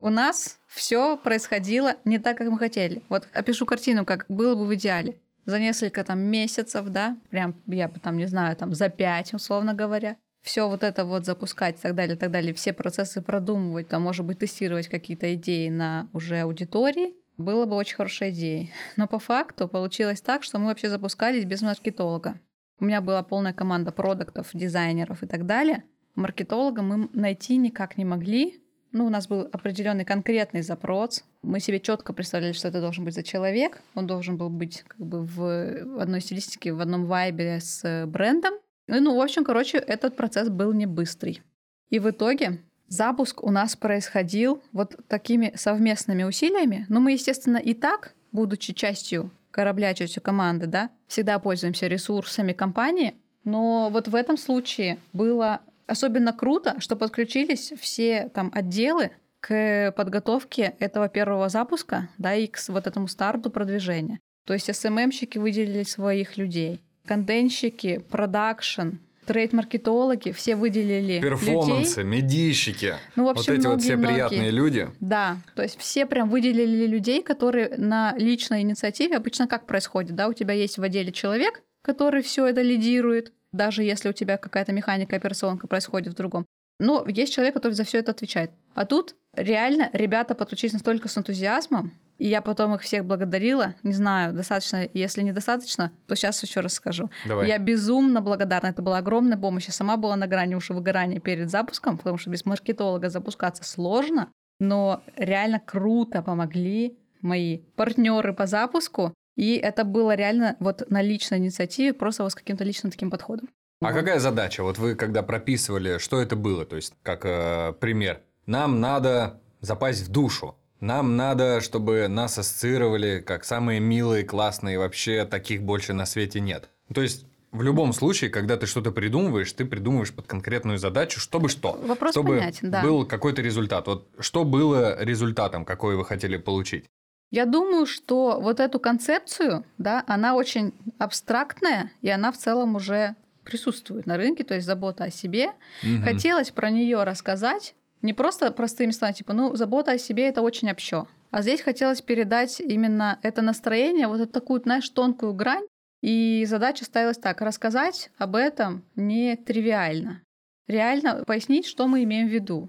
У нас все происходило не так, как мы хотели. Вот опишу картину, как было бы в идеале. За несколько там месяцев, да, прям я бы там, не знаю, там за пять, условно говоря, все вот это вот запускать и так далее, и так далее, все процессы продумывать, там, может быть, тестировать какие-то идеи на уже аудитории, было бы очень хорошей идеей. Но по факту получилось так, что мы вообще запускались без маркетолога. У меня была полная команда продуктов, дизайнеров и так далее. Маркетолога мы найти никак не могли. Ну, у нас был определенный конкретный запрос. Мы себе четко представляли, что это должен быть за человек. Он должен был быть как бы в одной стилистике, в одном вайбе с брендом. Ну, ну, в общем, короче, этот процесс был не быстрый. И в итоге запуск у нас происходил вот такими совместными усилиями. Но мы, естественно, и так, будучи частью корабля, частью команды, да, всегда пользуемся ресурсами компании. Но вот в этом случае было особенно круто, что подключились все там отделы к подготовке этого первого запуска, да, и к вот этому старту продвижения. То есть СММщики выделили своих людей, контентщики, продакшн, трейд-маркетологи, все выделили Перформансы, людей. медийщики. Ну, в общем, вот эти многие, вот все многие. приятные люди. Да, то есть все прям выделили людей, которые на личной инициативе, обычно как происходит, да, у тебя есть в отделе человек, который все это лидирует, даже если у тебя какая-то механика, операционка происходит в другом. Но есть человек, который за все это отвечает. А тут реально ребята подключились настолько с энтузиазмом, и я потом их всех благодарила. Не знаю, достаточно, если недостаточно, то сейчас еще раз скажу. Давай. Я безумно благодарна. Это была огромная помощь. Я сама была на грани уже выгорания перед запуском, потому что без маркетолога запускаться сложно. Но реально круто помогли мои партнеры по запуску. И это было реально вот на личной инициативе, просто вот с каким-то личным таким подходом. А Вот. какая задача? Вот вы когда прописывали, что это было? То есть, как э, пример. Нам надо запасть в душу. Нам надо, чтобы нас ассоциировали как самые милые, классные, вообще таких больше на свете нет. То есть, в любом случае, когда ты что-то придумываешь, ты придумываешь под конкретную задачу, чтобы что? Вопрос чтобы понятен, да. был какой-то результат. Вот что было результатом, какой вы хотели получить? Я думаю, что вот эту концепцию, да, она очень абстрактная, и она в целом уже присутствует на рынке, то есть забота о себе. Мгм. Хотелось про нее рассказать, не просто простыми словами, типа, ну, забота о себе это очень общо. А здесь хотелось передать именно это настроение, вот эту такую, знаешь, тонкую грань. И задача ставилась так: рассказать об этом не тривиально. Реально пояснить, что мы имеем в виду.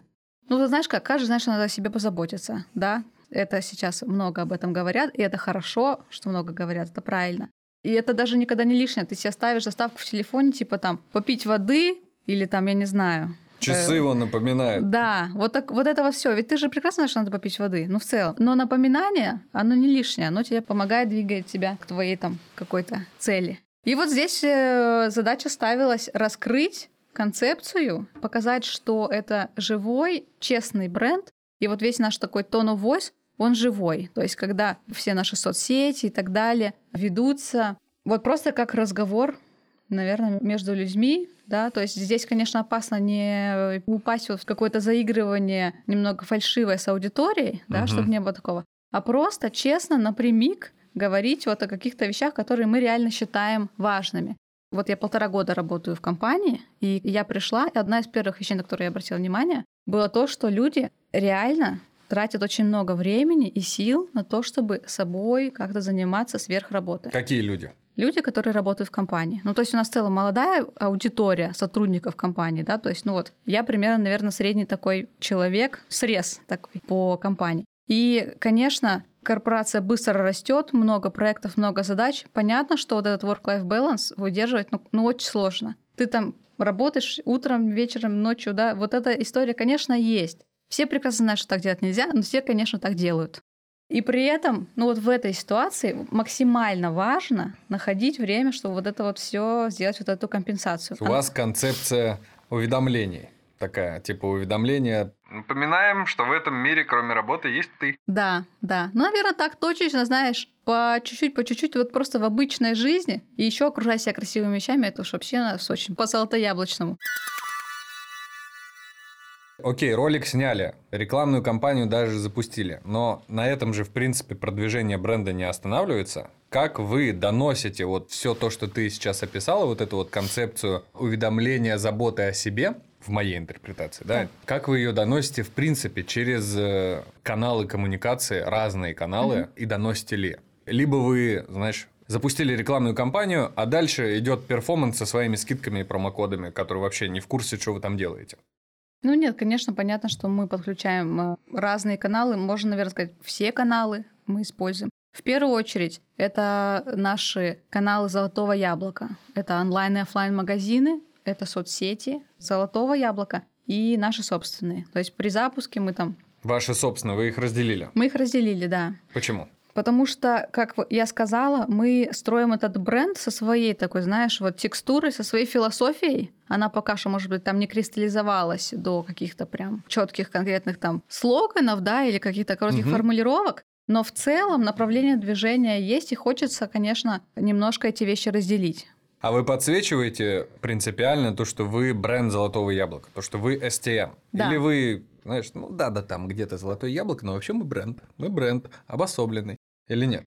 Ну, ты знаешь как, каждый знает, что надо о себе позаботиться, да? Это сейчас много об этом говорят, и это хорошо, что много говорят, это правильно. И это даже никогда не лишнее. Ты себе ставишь заставку в телефоне, типа там попить воды или там, я не знаю, Часы его напоминают. Да, вот, так, вот это вот все. Ведь ты же прекрасно знаешь, что надо попить воды, ну в целом. Но напоминание, оно не лишнее, оно тебе помогает, двигает тебя к твоей там какой-то цели. И вот здесь э, задача ставилась раскрыть концепцию, показать, что это живой, честный бренд. И вот весь наш такой tone of voice, он живой. То есть когда все наши соцсети и так далее ведутся, вот просто как разговор, наверное, между людьми, да, то есть здесь, конечно, опасно не упасть вот в какое-то заигрывание немного фальшивое с аудиторией, да, Мгм. чтобы не было такого, а просто честно, напрямик говорить вот о каких-то вещах, которые мы реально считаем важными. Вот я полтора года работаю в компании, и я пришла, и одна из первых вещей, на которые я обратила внимание, было то, что люди реально тратят очень много времени и сил на то, чтобы собой как-то заниматься сверх работы. Какие люди? Люди, которые работают в компании. Ну, то есть у нас в целом молодая аудитория сотрудников компании, да, то есть, ну вот, я примерно, наверное, средний такой человек, срез такой по компании. И, конечно, корпорация быстро растет, много проектов, много задач. Понятно, что вот этот work-life balance выдерживать, ну, ну, очень сложно. Ты там работаешь утром, вечером, ночью, да, вот эта история, конечно, есть. Все прекрасно знают, что так делать нельзя, но все, конечно, так делают. И при этом, ну вот в этой ситуации максимально важно находить время, чтобы вот это вот все сделать, вот эту компенсацию. У вас концепция уведомлений такая, типа уведомления. Напоминаем, что в этом мире, кроме работы, есть ты. Да, да. Ну, наверное, так точечно, знаешь, по чуть-чуть, по чуть-чуть, вот просто в обычной жизни. И еще окружать себя красивыми вещами, это уж вообще нас очень по золотояблочному. Окей, ролик сняли, рекламную кампанию даже запустили, но на этом же, в принципе, продвижение бренда не останавливается. Как вы доносите вот все то, что ты сейчас описала, вот эту вот концепцию уведомления, заботы о себе, в моей интерпретации, да? Да. Как вы ее доносите, в принципе, через э, каналы коммуникации, разные каналы, и доносите ли? Либо вы, знаешь, запустили рекламную кампанию, а дальше идет перформанс со своими скидками и промокодами, которые вообще не в курсе, что вы там делаете. Ну нет, конечно, понятно, что мы подключаем э, разные каналы. Можно, наверное, сказать, все каналы мы используем. В первую очередь, это наши каналы Золотого Яблока. Это онлайн и оффлайн магазины, это соцсети Золотого Яблока и наши собственные. То есть при запуске мы там... Ваши собственные, вы их разделили. Мы их разделили, да. Почему? Потому что, как я сказала, мы строим этот бренд со своей такой, знаешь, вот текстурой, со своей философией. Она пока что, может быть, там не кристаллизовалась до каких-то прям четких конкретных там слоганов, да, или каких-то коротких Мгм. формулировок. Но в целом направление движения есть, и хочется, конечно, немножко эти вещи разделить. А вы подсвечиваете принципиально то, что вы бренд Золотого Яблока, то, что вы STM? Да. Или вы, знаешь, ну да-да, там где-то Золотое Яблоко, но вообще мы бренд. Мы бренд обособленный. Или нет?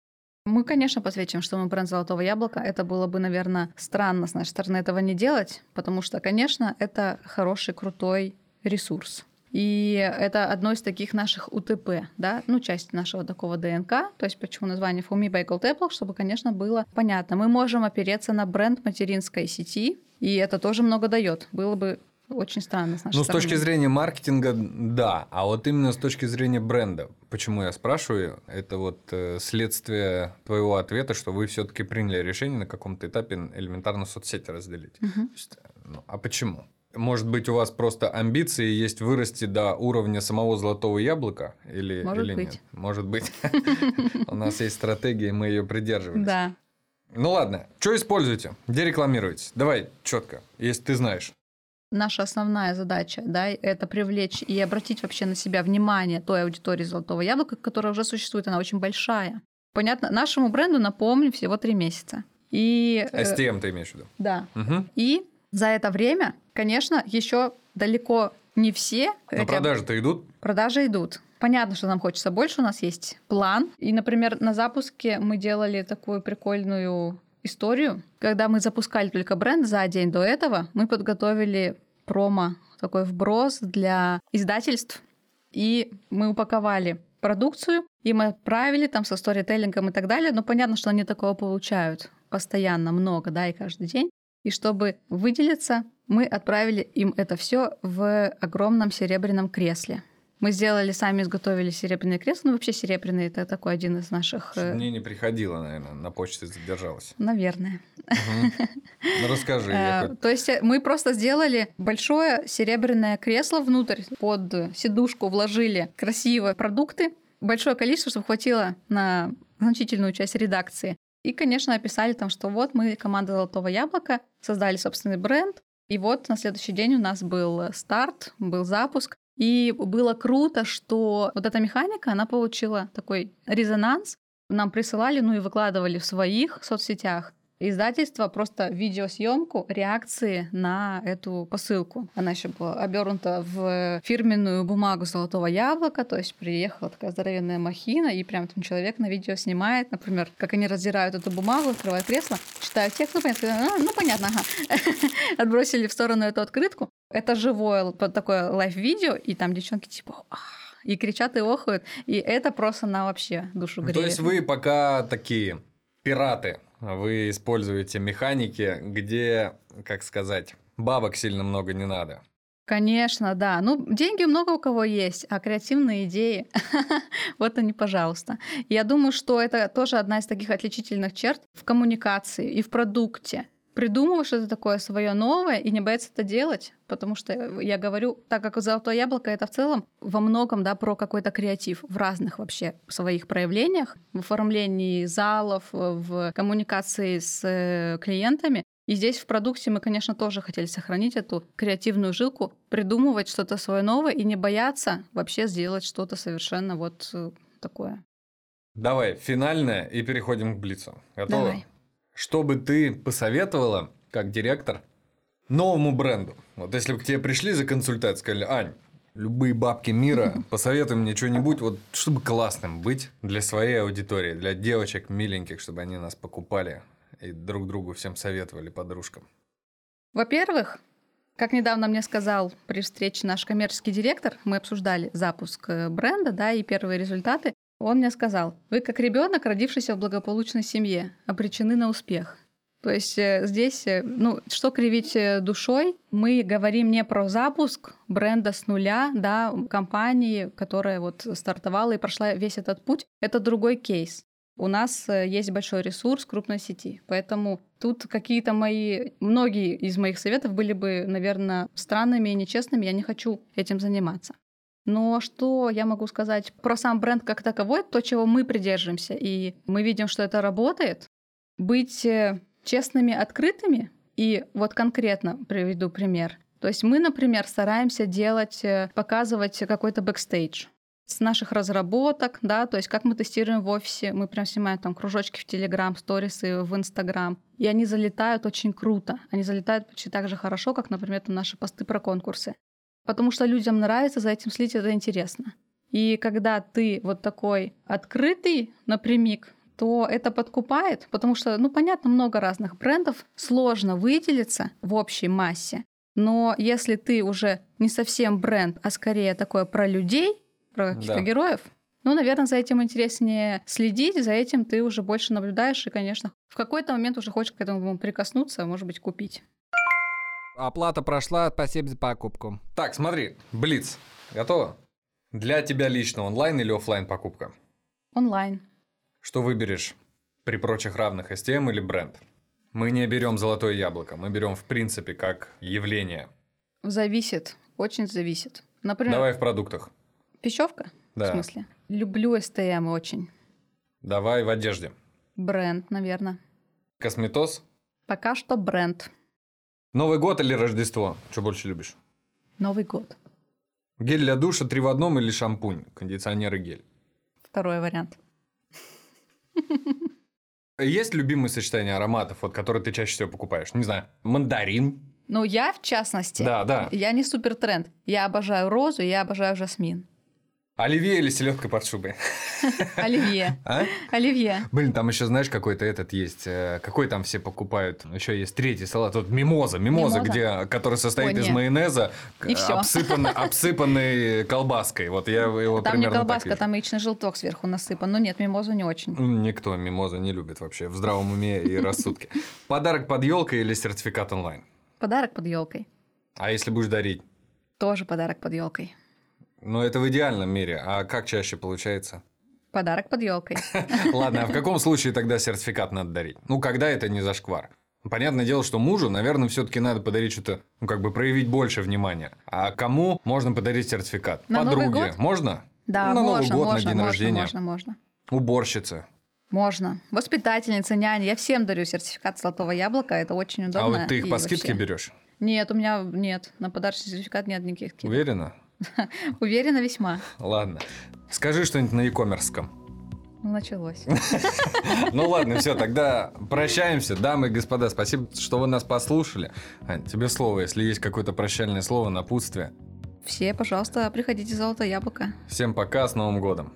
Мы, конечно, посвечиваем, что мы бренд «Золотого яблока». Это было бы, наверное, странно с нашей стороны этого не делать, потому что, конечно, это хороший, крутой ресурс. И это одно из таких наших УТП, да, ну, часть нашего такого ДНК, то есть почему название For Me by Gold Apple, чтобы, конечно, было понятно. Мы можем опереться на бренд материнской сети, и это тоже много дает. Было бы очень странно с Ну, с стороны. точки зрения маркетинга, да. А вот именно с точки зрения бренда. Почему я спрашиваю? Это вот э, следствие твоего ответа, что вы все-таки приняли решение на каком-то этапе элементарно соцсети разделить. То есть, ну, а почему? Может быть, у вас просто амбиции есть вырасти до уровня самого золотого яблока? Или, Может или быть. нет? Может быть. У нас есть стратегия, мы ее придерживаемся. Да. Ну ладно, что используете? Где рекламируете? Давай четко, если ты знаешь. Наша основная задача, да, это привлечь и обратить вообще на себя внимание той аудитории Золотого Яблока, которая уже существует, она очень большая. Понятно, нашему бренду, напомню, всего три месяца. И, э, STM ты имеешь в виду? да, Мгм. и за это время, конечно, еще далеко не все Но эти продажи-то идут? Продажи идут. Понятно, что нам хочется больше, у нас есть план. И, например, на запуске мы делали такую прикольную историю. Когда мы запускали только бренд за день до этого, мы подготовили промо, такой вброс для издательств. И мы упаковали продукцию, и мы отправили там со сторителлингом и так далее. Но понятно, что они такого получают постоянно много, да, и каждый день. И чтобы выделиться, мы отправили им это все в огромном серебряном кресле. Мы сделали, сами изготовили серебряные кресла. Ну, вообще серебряный – это такой один из наших... э, Мне не приходило, наверное, на почте задержалась. Наверное. Ну, расскажи. Э, То есть э, мы просто сделали большое серебряное кресло внутрь, под сидушку вложили красивые продукты, большое количество, чтобы хватило на значительную часть редакции. И, конечно, описали там, что вот мы команда «Золотого яблока», создали собственный бренд, и вот на следующий день у нас был старт, был запуск, и было круто, что вот эта механика, она получила такой резонанс, нам присылали, ну и выкладывали в своих соцсетях. Издательство просто видеосъемку реакции на эту посылку. Она еще была обернута в фирменную бумагу золотого яблока, то есть приехала такая здоровенная махина, и прям там человек на видео снимает, например, как они раздирают эту бумагу, открывают кресло, читают текст, ну понятно, «А, ну понятно, ага. Отбросили в сторону эту открытку. Это живое такое лайв-видео, и там девчонки типа «Ах», и кричат и охают, и это просто на вообще душу Ну, греет. То есть вы пока такие пираты. Вы используете механики, где, как сказать, бабок сильно много не надо. Конечно, да. Ну, деньги много у кого есть, а креативные идеи, вот они, пожалуйста. Я думаю, что это тоже одна из таких отличительных черт в коммуникации и в продукте. Придумывать что-то такое свое новое и не бояться это делать, потому что я говорю, так как «Золотое яблоко» — это в целом во многом да, про какой-то креатив в разных вообще своих проявлениях, в оформлении залов, в коммуникации с э, клиентами. И здесь в продукте мы, конечно, тоже хотели сохранить эту креативную жилку, придумывать что-то свое новое и не бояться вообще сделать что-то совершенно вот э, такое. Давай, финальное, и переходим к Блицу. Готово? Давай. Что бы ты посоветовала, как директор, новому бренду? Вот если бы к тебе пришли за консультацией, сказали, Ань, любые бабки мира, посоветуй мне что-нибудь, вот чтобы классным быть для своей аудитории, для девочек миленьких, чтобы они нас покупали и друг другу всем советовали подружкам. Во-первых, как недавно мне сказал при встрече наш коммерческий директор, мы обсуждали запуск э, бренда, да, и первые результаты. Он мне сказал, вы как ребенок, родившийся в благополучной семье, обречены на успех. То есть э, здесь, э, ну, что кривить э, душой, мы говорим не про запуск бренда с нуля, да, компании, которая вот стартовала и прошла весь этот путь. Это другой кейс. У нас есть большой ресурс крупной сети, поэтому тут какие-то мои, многие из моих советов были бы, наверное, странными и нечестными, я не хочу этим заниматься. Но что я могу сказать про сам бренд как таковой, то, чего мы придерживаемся, и мы видим, что это работает, быть э, честными, открытыми, и вот конкретно приведу пример. То есть мы, например, стараемся делать, э, показывать какой-то бэкстейдж с наших разработок, да, то есть как мы тестируем в офисе, мы прям снимаем там кружочки в Телеграм, сторисы в Инстаграм, и они залетают очень круто, они залетают почти так же хорошо, как, например, там наши посты про конкурсы, потому что людям нравится за этим следить, это интересно. И когда ты вот такой открытый напрямик, то это подкупает, потому что, ну, понятно, много разных брендов, сложно выделиться в общей массе, но если ты уже не совсем бренд, а скорее такое про людей, про каких-то Да. героев, ну, наверное, за этим интереснее следить, за этим ты уже больше наблюдаешь и, конечно, в какой-то момент уже хочешь к этому прикоснуться, может быть, купить. Оплата прошла, спасибо за покупку. Так, смотри, Блиц, готово? Для тебя лично онлайн или оффлайн покупка? Онлайн. Что выберешь при прочих равных СТМ или бренд? Мы не берем золотое яблоко, мы берем в принципе как явление. Зависит, очень зависит. Например, Давай в продуктах. пищевка, Да. в смысле. Люблю СТМ очень. Давай в одежде. Бренд, наверное. Косметоз. Пока что бренд. Новый год или Рождество? Что больше любишь? Новый год. Гель для душа три в одном или шампунь, кондиционер и гель? Второй вариант. Есть любимые сочетания ароматов, вот, которые ты чаще всего покупаешь? Не знаю, мандарин. Ну, я, в частности, Да, да. я не супер тренд. Я обожаю розу, я обожаю жасмин. Оливье или селедка под шубой? Оливье. А? Оливье. Блин, там еще, знаешь, какой-то этот есть. э, Какой там все покупают? Еще есть третий салат. Вот мимоза. Мимоза, Мимоза? где, который состоит из не. майонеза, обсыпанный, колбаской. Вот я его Там не колбаска, там яичный желток сверху насыпан. Но нет, мимозу не очень. Никто мимоза не любит вообще в здравом уме и рассудке. Подарок под елкой или сертификат онлайн? Подарок под елкой. А если будешь дарить? Тоже подарок под елкой. Ну, это в идеальном мире. А как чаще получается? Подарок под елкой. Ладно, а в каком случае тогда сертификат надо дарить? Ну, когда это не зашквар? Понятное дело, что мужу, наверное, все-таки надо подарить что-то, ну, как бы проявить больше внимания. А кому можно подарить сертификат? На Новый Подруге. год? Можно? Да, на Новый можно, год, можно, на день можно, рождения. можно, можно. Уборщице. Можно. Воспитательница, няня. Я всем дарю сертификат золотого яблока. Это очень удобно. А вот ты их по скидке вообще. берешь? Нет, у меня нет. На подарочный сертификат нет никаких скидок. Уверена? Уверена весьма. Ладно. Скажи что-нибудь на. Ну, началось. Ну ладно, все, тогда прощаемся. Дамы и господа, спасибо, что вы нас послушали. Ань, тебе слово, если есть какое-то прощальное слово, напутствие. Все, пожалуйста, приходите в золотое яблоко. Всем пока, с Новым годом.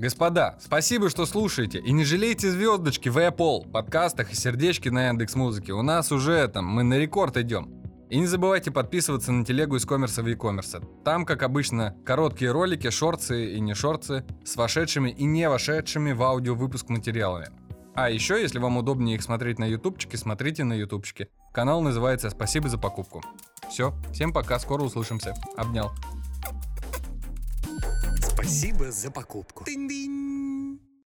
Господа, спасибо, что слушаете. И не жалейте звездочки в Apple, подкастах и сердечки на Яндекс Музыке. У нас уже там, мы на рекорд идем. И не забывайте подписываться на телегу из коммерса в e-commerce. Там, как обычно, короткие ролики, шорцы и не шорцы с вошедшими и не вошедшими в аудио выпуск материалами. А еще, если вам удобнее их смотреть на ютубчике, смотрите на ютубчике. Канал называется «Спасибо за покупку». Все, всем пока, скоро услышимся. Обнял. Спасибо за покупку. Тынь-дынь.